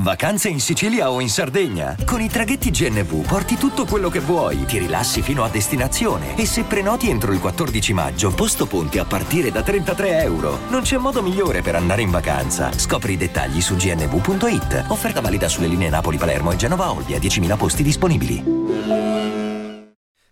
Vacanze in Sicilia o in Sardegna. Con i traghetti GNV porti tutto quello che vuoi, ti rilassi fino a destinazione e se prenoti entro il 14 maggio, posto ponti a partire da 33 euro. Non c'è modo migliore per andare in vacanza. Scopri i dettagli su gnv.it. Offerta valida sulle linee Napoli-Palermo e Genova-Olbia, 10.000 posti disponibili.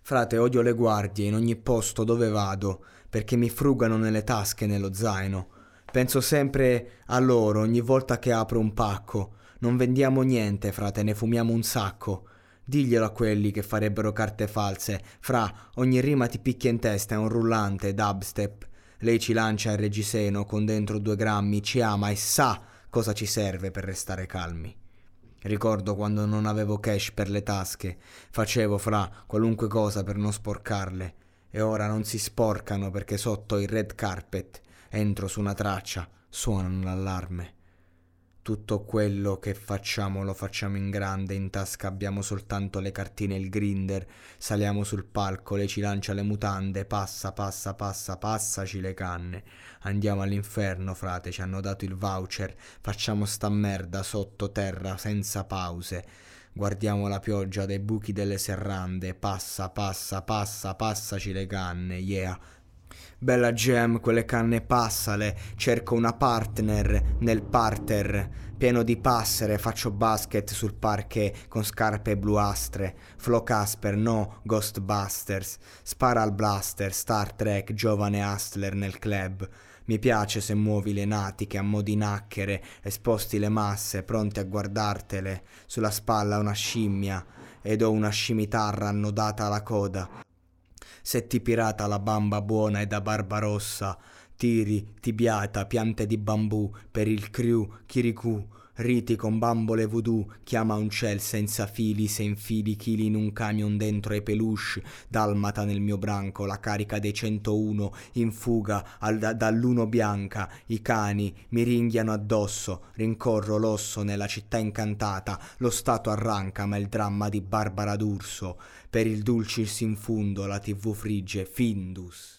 Frate, odio le guardie in ogni posto dove vado, perché mi frugano nelle tasche e nello zaino. Penso sempre a loro ogni volta che apro un pacco non vendiamo niente, frate, ne fumiamo un sacco. Diglielo a quelli che farebbero carte false. Fra, ogni rima ti picchia in testa, è un rullante, dubstep. Lei ci lancia il reggiseno con dentro due grammi, ci ama e sa cosa ci serve per restare calmi. Ricordo quando non avevo cash per le tasche, facevo fra qualunque cosa per non sporcarle, e ora non si sporcano perché sotto il red carpet entro su una traccia, suonano l'allarme. Tutto quello che facciamo lo facciamo in grande, in tasca abbiamo soltanto le cartine e il grinder, saliamo sul palco, lei ci lancia le mutande, passa, passa, passa, passaci le canne. Andiamo all'inferno, frate, ci hanno dato il voucher, facciamo sta merda sottoterra senza pause. Guardiamo la pioggia dai buchi delle serrande, passa, passa, passa, passaci le canne, yeah. Bella Gem, quelle canne passale, cerco una partner nel parterre. Pieno di passere, faccio basket sul parquet con scarpe bluastre. Flo Casper, no, Ghostbusters. Spara al blaster, Star Trek, giovane hustler nel club. Mi piace se muovi le natiche a mo' di nacchere, esposti le masse, pronti a guardartele. Sulla spalla una scimmia, ed ho una scimitarra annodata alla coda. Se ti pirata la bamba buona e da barba rossa, tiri, tibiata, piante di bambù, per il crew, chiricù, riti con bambole voodoo, chiama un ciel senza fili, se infili chili in un camion dentro ai peluche, dalmata nel mio branco, la carica dei 101, in fuga al, dall'uno bianca, i cani mi ringhiano addosso, rincorro l'osso nella città incantata, lo stato arranca ma il dramma di Barbara D'Urso, per il dulcis in fundo la tv frigge Findus.